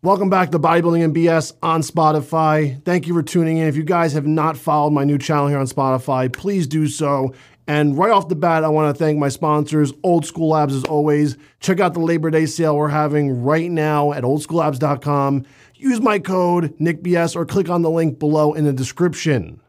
Welcome back to Bodybuilding and BS on Spotify. Thank you for tuning in. If you guys have not followed my new channel here on Spotify, please do so. And right off the bat, I want to thank my sponsors, Old School Labs, as always. Check out the Labor Day sale we're having right now at oldschoollabs.com. Use my code NickBS or click on the link below in the description.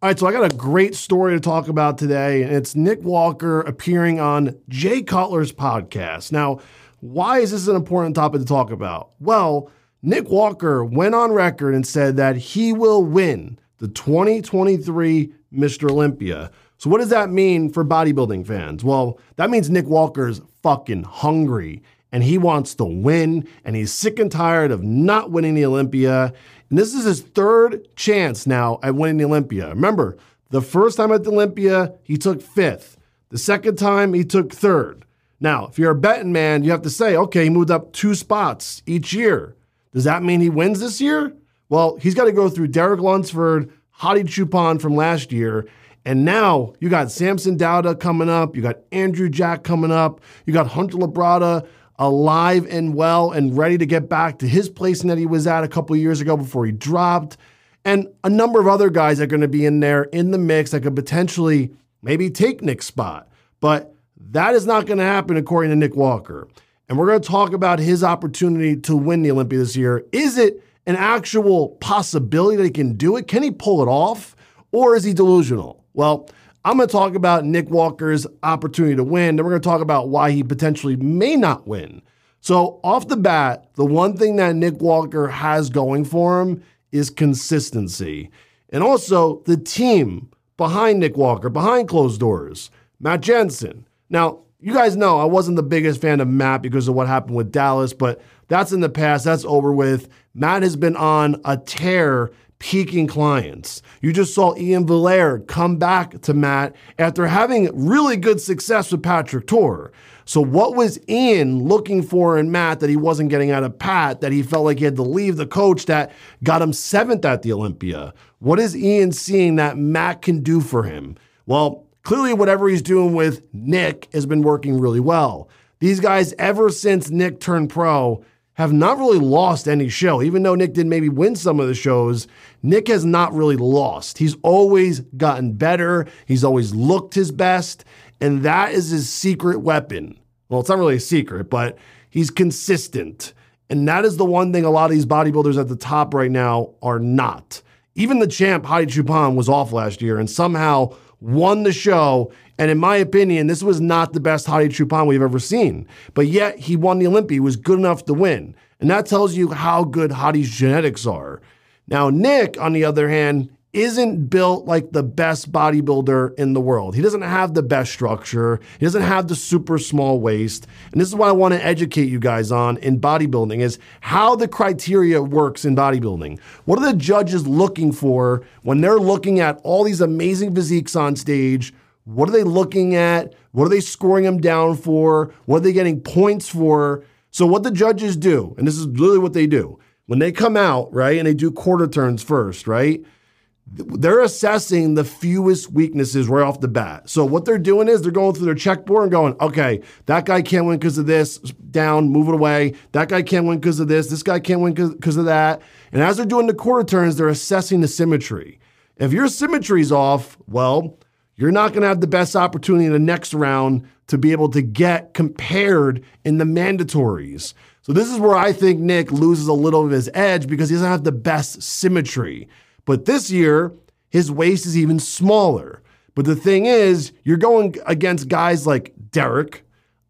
All right, so I got a great story to talk about today, and it's Nick Walker appearing on Jay Cutler's podcast. Now, why is this an important topic to talk about? Well, Nick Walker went on record and said that he will win the 2023 Mr. Olympia. So, what does that mean for bodybuilding fans? Well, that means Nick Walker's fucking hungry and he wants to win and he's sick and tired of not winning the Olympia. And this is his third chance now at winning the Olympia. Remember, the first time at the Olympia, he took fifth. The second time, he took third. Now, if you're a betting man, you have to say, okay, he moved up two spots each year. Does that mean he wins this year? Well, he's got to go through Derek Lunsford, Hadi Choopan from last year. And now you got Samson Dauda coming up. You got Andrew Jack coming up. You got Hunter Labrada alive and well and ready to get back to his placing that he was at a couple years ago before he dropped. And a number of other guys are going to be in there in the mix that could potentially maybe take Nick's spot. But that is not going to happen according to Nick Walker. And we're going to talk about his opportunity to win the Olympia this year. Is it an actual possibility that he can do it? Can he pull it off? Or is he delusional? Well, I'm going to talk about Nick Walker's opportunity to win. Then we're going to talk about why he potentially may not win. So, off the bat, the one thing that Nick Walker has going for him is consistency. And also the team behind Nick Walker, behind closed doors, Matt Jensen. Now, you guys know I wasn't the biggest fan of Matt because of what happened with Dallas, but that's in the past. That's over with. Matt has been on a tear peaking clients. You just saw Iain Valliere come back to Matt after having really good success with Patrick Tuor. So, what was Iain looking for in Matt that he wasn't getting out of Pat, that he felt like he had to leave the coach that got him seventh at the Olympia? What is Iain seeing that Matt can do for him? Well, clearly, whatever he's doing with Nick has been working really well. These guys, ever since Nick turned pro, have not really lost any show. Even though Nick did maybe win some of the shows, Nick has not really lost. He's always gotten better, he's always looked his best, and that is his secret weapon. Well, it's not really a secret, but he's consistent. And that is the one thing a lot of these bodybuilders at the top right now are not. Even the champ, Hadi Choopan, was off last year and somehow won the show. And in my opinion, this was not the best Hadi Choopan we've ever seen. But yet he won the Olympia. He was good enough to win. And that tells you how good Hadi's genetics are. Now, Nick, on the other hand, isn't built like the best bodybuilder in the world. He doesn't have the best structure. He doesn't have the super small waist. And this is what I want to educate you guys on in bodybuilding is how the criteria works in bodybuilding. What are the judges looking for when they're looking at all these amazing physiques on stage? What are they looking at? What are they scoring them down for? What are they getting points for? So what the judges do, and this is literally what they do, when they come out, right, and they do quarter turns first, right? They're assessing the fewest weaknesses right off the bat. So what they're doing is they're going through their checkboard and going, okay, that guy can't win because of this, down, move it away. That guy can't win because of this. This guy can't win because of that. And as they're doing the quarter turns, they're assessing the symmetry. If your symmetry's off, well, you're not going to have the best opportunity in the next round to be able to get compared in the mandatories. So this is where I think Nick loses a little of his edge because he doesn't have the best symmetry. But this year, his waist is even smaller. But the thing is, you're going against guys like Derek,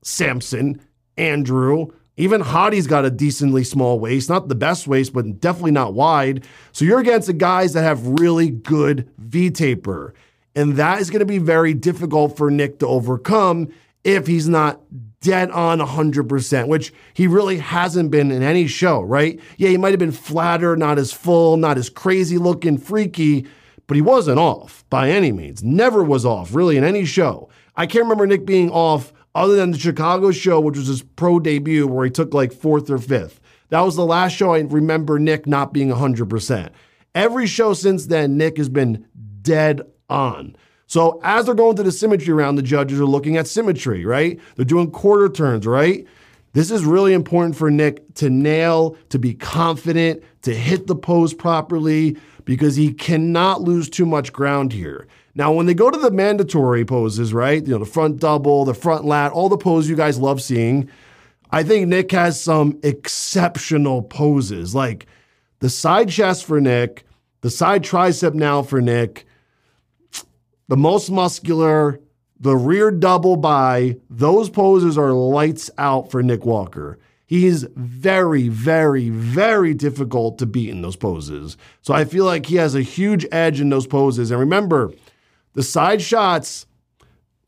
Samson, Andrew, even Hadi's got a decently small waist, not the best waist, but definitely not wide. So you're against the guys that have really good V taper. And that is going to be very difficult for Nick to overcome if he's not dead on 100%, which he really hasn't been in any show, right? Yeah, he might have been flatter, not as full, not as crazy looking, freaky, but he wasn't off by any means. Never was off, really, in any show. I can't remember Nick being off other than the Chicago show, which was his pro debut, where he took like fourth or fifth. That was the last show I remember Nick not being 100%. Every show since then, Nick has been dead on. So as they're going to the symmetry round, the judges are looking at symmetry, right? They're doing quarter turns, right? This is really important for Nick to nail, to be confident, to hit the pose properly, because he cannot lose too much ground here. Now, when they go to the mandatory poses, right? You know, the front double, the front lat, all the poses you guys love seeing, I think Nick has some exceptional poses. Like the side chest for Nick, the side tricep now for Nick, the most muscular, the rear double by, those poses are lights out for Nick Walker. He's very, very, very difficult to beat in those poses. So I feel like he has a huge edge in those poses. And remember, the side shots,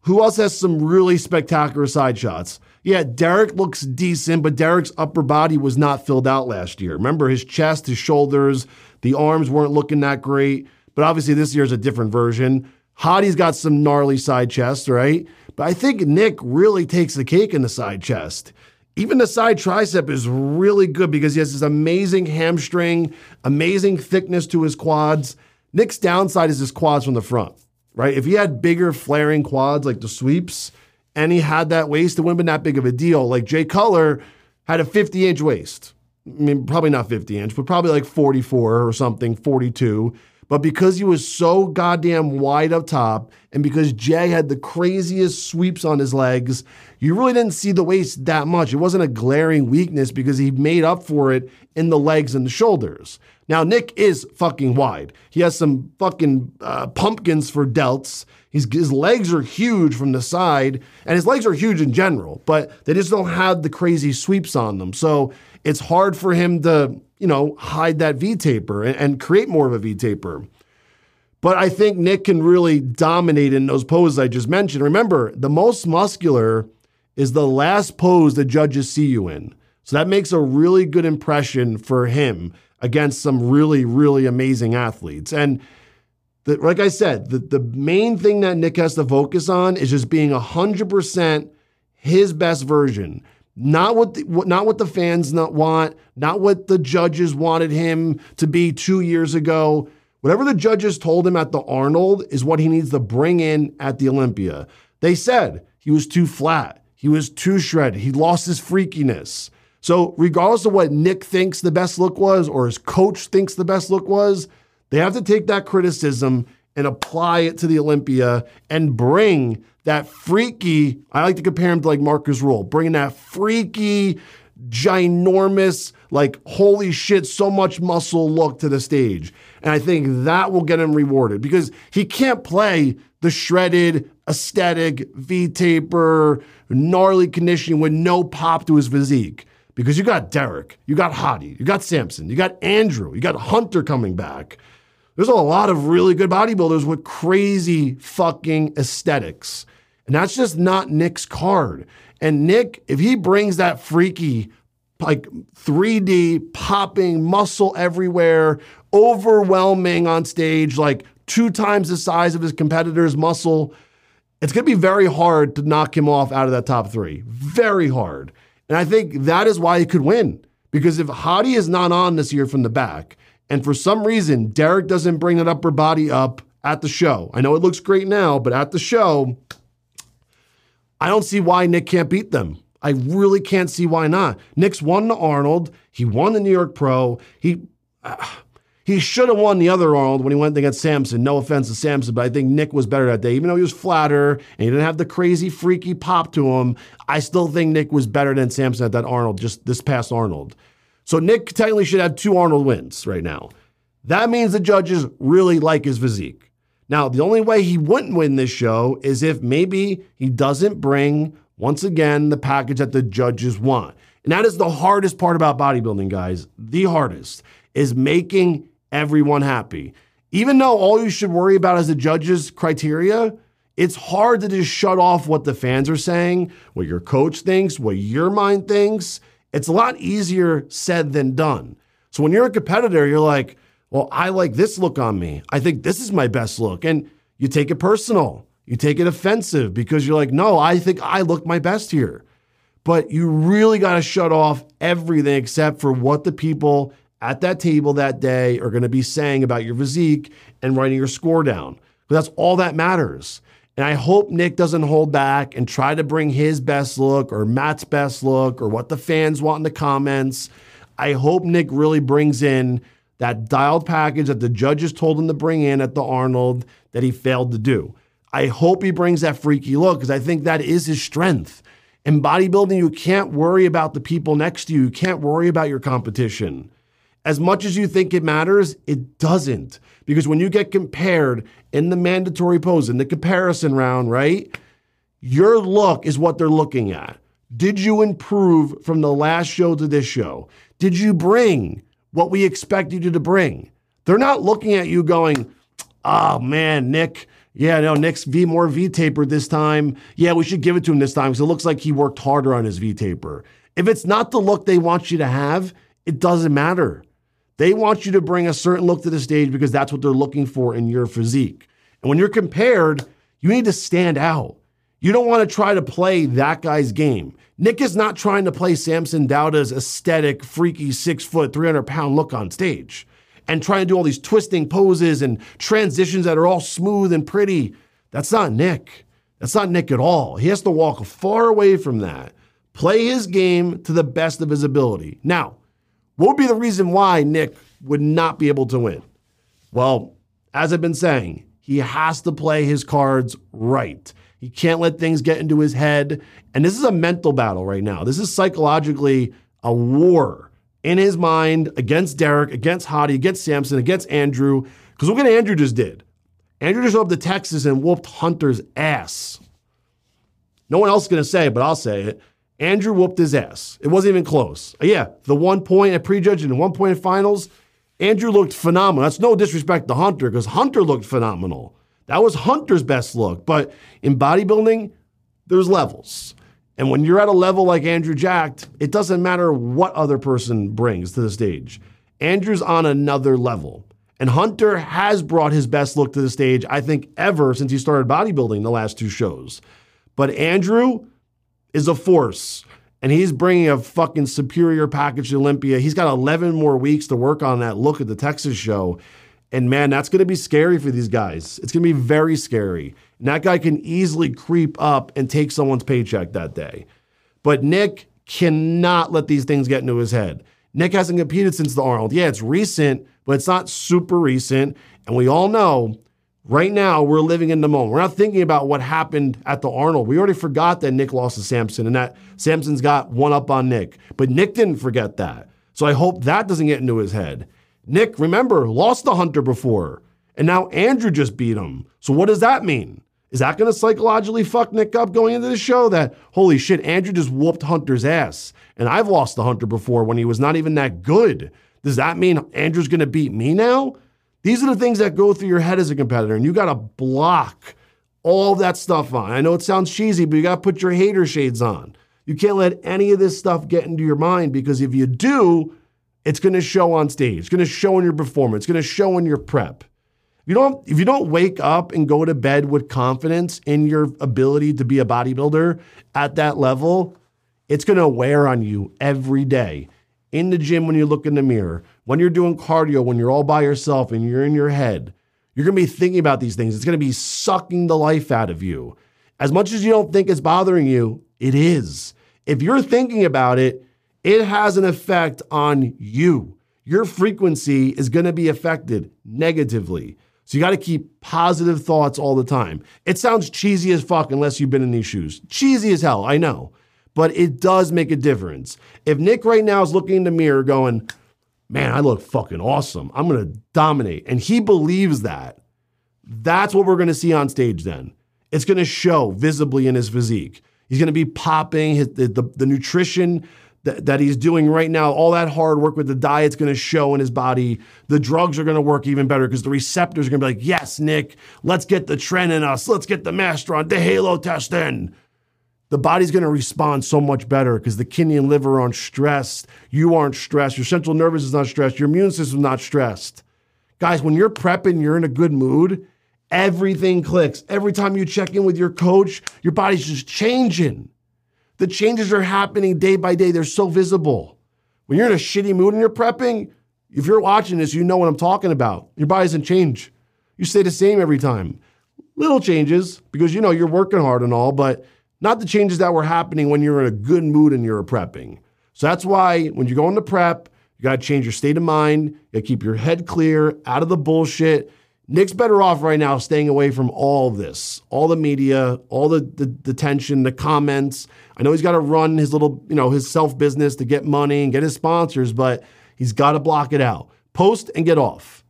who else has some really spectacular side shots? Yeah, Derek looks decent, but Derek's upper body was not filled out last year. Remember, his chest, his shoulders, the arms weren't looking that great. But obviously, this year's a different version. Hadi's got some gnarly side chest, right? But I think Nick really takes the cake in the side chest. Even the side tricep is really good because he has this amazing hamstring, amazing thickness to his quads. Nick's downside is his quads from the front, right? If he had bigger flaring quads like the sweeps and he had that waist, it wouldn't have been that big of a deal. Like Jay Cutler had a 50 inch waist. I mean, probably not 50 inch, but probably like 44 or something, 42. But because he was so goddamn wide up top, and because Jay had the craziest sweeps on his legs, you really didn't see the waist that much. It wasn't a glaring weakness because he made up for it in the legs and the shoulders. Now, Nick is fucking wide. He has some fucking uh, pumpkins for delts. He's, his legs are huge from the side, and his legs are huge in general, but they just don't have the crazy sweeps on them. So it's hard for him to you know, hide that V taper and, and create more of a V taper. But I think Nick can really dominate in those poses I just mentioned. Remember, the most muscular is the last pose the judges see you in. So that makes a really good impression for him against some really, really amazing athletes. And the, like I said, the, the main thing that Nick has to focus on is just being 100% his best version. Not what, the, not what the fans not want, not what the judges wanted him to be two years ago. Whatever the judges told him at the Arnold is what he needs to bring in at the Olympia. They said he was too flat, he was too shredded, he lost his freakiness. So, regardless of what Nick thinks the best look was or his coach thinks the best look was, they have to take that criticism and apply it to the Olympia and bring that freaky, I like to compare him to like Marcus Ruhl, bringing that freaky, ginormous, like, holy shit, so much muscle look to the stage. And I think that will get him rewarded because he can't play the shredded, aesthetic, V taper, gnarly conditioning with no pop to his physique. Because you got Derek, you got Hadi, you got Samson, you got Andrew, you got Hunter coming back. There's a lot of really good bodybuilders with crazy fucking aesthetics. And that's just not Nick's card. And Nick, if he brings that freaky, like 3D popping muscle everywhere, overwhelming on stage, like two times the size of his competitor's muscle, it's going to be very hard to knock him off out of that top three. Very hard. And I think that is why he could win. Because if Hadi is not on this year from the back, and for some reason Derek doesn't bring that upper body up at the show, I know it looks great now, but at the show, I don't see why Nick can't beat them. I really can't see why not. Nick's won the Arnold. He won the New York Pro. He uh, he should have won the other Arnold when he went against Samson. No offense to Samson, but I think Nick was better that day. Even though he was flatter and he didn't have the crazy freaky pop to him, I still think Nick was better than Samson at that Arnold, just this past Arnold. So Nick technically should have two Arnold wins right now. That means the judges really like his physique. Now, the only way he wouldn't win this show is if maybe he doesn't bring, once again, the package that the judges want. And that is the hardest part about bodybuilding, guys. The hardest is making everyone happy. Even though all you should worry about is the judge's criteria, it's hard to just shut off what the fans are saying, what your coach thinks, what your mind thinks. It's a lot easier said than done. So when you're a competitor, you're like, well, I like this look on me. I think this is my best look. And you take it personal. You take it offensive because you're like, no, I think I look my best here. But you really got to shut off everything except for what the people at that table that day are going to be saying about your physique and writing your score down. But that's all that matters. And I hope Nick doesn't hold back and try to bring his best look or Matt's best look or what the fans want in the comments. I hope Nick really brings in that dialed package that the judges told him to bring in at the Arnold that he failed to do. I hope he brings that freaky look because I think that is his strength. In bodybuilding, you can't worry about the people next to you. You can't worry about your competition. As much as you think it matters, it doesn't. Because when you get compared in the mandatory pose, in the comparison round, right? Your look is what they're looking at. Did you improve from the last show to this show? Did you bring what we expect you to bring? They're not looking at you going, oh man, Nick, yeah, no, Nick's V more V taper this time. Yeah, we should give it to him this time because it looks like he worked harder on his V taper. If it's not the look they want you to have, it doesn't matter. They want you to bring a certain look to the stage because that's what they're looking for in your physique. And when you're compared, you need to stand out. You don't want to try to play that guy's game. Nick is not trying to play Samson Dauda's aesthetic, freaky, six foot, 300 pound look on stage and trying to do all these twisting poses and transitions that are all smooth and pretty. That's not Nick. That's not Nick at all. He has to walk far away from that, play his game to the best of his ability. Now, what would be the reason why Nick would not be able to win? Well, as I've been saying, he has to play his cards right. He can't let things get into his head. And this is a mental battle right now. This is psychologically a war in his mind against Derek, against Hadi, against Samson, against Andrew. Because look what Andrew just did. Andrew just went up to Texas and whooped Hunter's ass. No one else is going to say it, but I'll say it. Andrew whooped his ass. It wasn't even close. Uh, yeah, the one point at prejudge and the one point at finals, Andrew looked phenomenal. That's no disrespect to Hunter because Hunter looked phenomenal. That was Hunter's best look. But in bodybuilding, there's levels. And when you're at a level like Andrew Jacked, it doesn't matter what other person brings to the stage. Andrew's on another level. And Hunter has brought his best look to the stage, I think, ever since he started bodybuilding the last two shows. But Andrew, is a force. And he's bringing a fucking superior package to Olympia. He's got 11 more weeks to work on that look at the Texas show. And man, that's going to be scary for these guys. It's going to be very scary. And that guy can easily creep up and take someone's paycheck that day. But Nick cannot let these things get into his head. Nick hasn't competed since the Arnold. Yeah, it's recent, but it's not super recent. And we all know Right now, we're living in the moment. We're not thinking about what happened at the Arnold. We already forgot that Nick lost to Samson and that Samson's got one up on Nick. But Nick didn't forget that. So I hope that doesn't get into his head. Nick, remember, lost the Hunter before. And now Andrew just beat him. So what does that mean? Is that going to psychologically fuck Nick up going into the show that, holy shit, Andrew just whooped Hunter's ass? And I've lost the Hunter before when he was not even that good. Does that mean Andrew's going to beat me now? These are the things that go through your head as a competitor, and you got to block all that stuff on. I know it sounds cheesy, but you got to put your hater shades on. You can't let any of this stuff get into your mind because if you do, it's going to show on stage. It's going to show in your performance. It's going to show in your prep. If you don't, if you don't wake up and go to bed with confidence in your ability to be a bodybuilder at that level, it's going to wear on you every day in the gym when you look in the mirror, when you're doing cardio, when you're all by yourself and you're in your head, you're going to be thinking about these things. It's going to be sucking the life out of you. As much as you don't think it's bothering you, it is. If you're thinking about it, it has an effect on you. Your frequency is going to be affected negatively. So you got to keep positive thoughts all the time. It sounds cheesy as fuck unless you've been in these shoes. Cheesy as hell, I know but it does make a difference. If Nick right now is looking in the mirror going, man, I look fucking awesome. I'm going to dominate. And he believes that. That's what we're going to see on stage then. It's going to show visibly in his physique. He's going to be popping his, the, the, the nutrition, that, that he's doing right now, all that hard work with the diet's going to show in his body. The drugs are going to work even better because the receptors are going to be like, yes, Nick, let's get the tren in us. Let's get the Masteron the Halotestin. The body's going to respond so much better because the kidney and liver aren't stressed. You aren't stressed. Your central nervous is not stressed. Your immune system is not stressed. Guys, when you're prepping, you're in a good mood, everything clicks. Every time you check in with your coach, your body's just changing. The changes are happening day by day. They're so visible. When you're in a shitty mood and you're prepping, if you're watching this, you know what I'm talking about. Your body doesn't change. You stay the same every time. Little changes because you know you're working hard and all, but not the changes that were happening when you're in a good mood and you're prepping. So that's why when you're going to prep, you got to change your state of mind. You got to keep your head clear, out of the bullshit. Nick's better off right now staying away from all this, all the media, all the, the, the tension, the comments. I know he's got to run his little, you know, his self business to get money and get his sponsors, but he's got to block it out. Post and get off.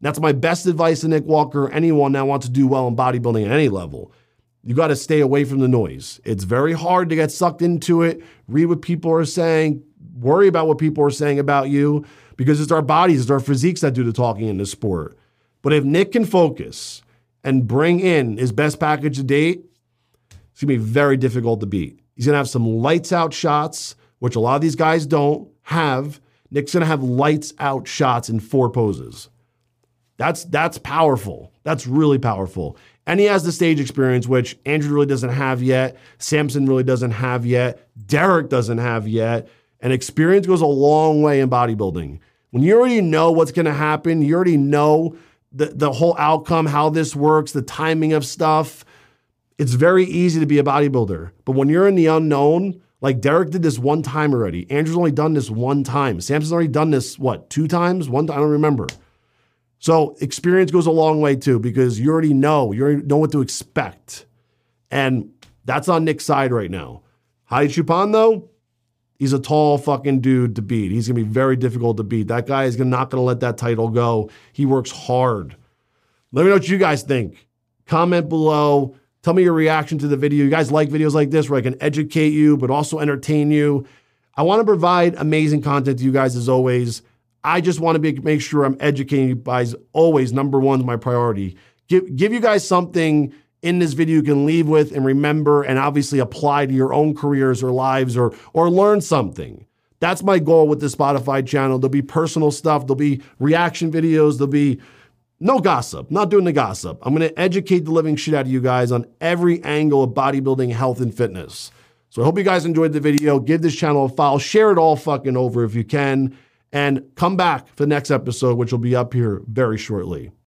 That's my best advice to Nick Walker, anyone that wants to do well in bodybuilding at any level. You got to stay away from the noise. It's very hard to get sucked into it, read what people are saying, worry about what people are saying about you, because it's our bodies, it's our physiques that do the talking in this sport. But if Nick can focus and bring in his best package to date, it's going to be very difficult to beat. He's going to have some lights out shots, which a lot of these guys don't have. Nick's going to have lights out shots in four poses. That's that's powerful. That's really powerful. And he has the stage experience, which Andrew really doesn't have yet. Samson really doesn't have yet. Derek doesn't have yet. And experience goes a long way in bodybuilding. When you already know what's going to happen, you already know the, the whole outcome, how this works, the timing of stuff, it's very easy to be a bodybuilder. But when you're in the unknown, like Derek did this one time already. Andrew's only done this one time. Samson's already done this, what, two times? One time? I don't remember. So experience goes a long way too, because you already know, you already know what to expect. And that's on Nick's side right now. Hadi Choopan, though, he's a tall fucking dude to beat. He's gonna be very difficult to beat. That guy is not gonna let that title go. He works hard. Let me know what you guys think. Comment below. Tell me your reaction to the video. You guys like videos like this where I can educate you, but also entertain you. I want to provide amazing content to you guys as always. I just want to be, make sure I'm educating you guys. Always, number one is my priority. Give, give you guys something in this video you can leave with and remember and obviously apply to your own careers or lives or, or learn something. That's my goal with the Spotify channel. There'll be personal stuff, there'll be reaction videos, there'll be no gossip, not doing the gossip. I'm going to educate the living shit out of you guys on every angle of bodybuilding, health, and fitness. So I hope you guys enjoyed the video. Give this channel a follow, share it all fucking over if you can, and come back for the next episode, which will be up here very shortly.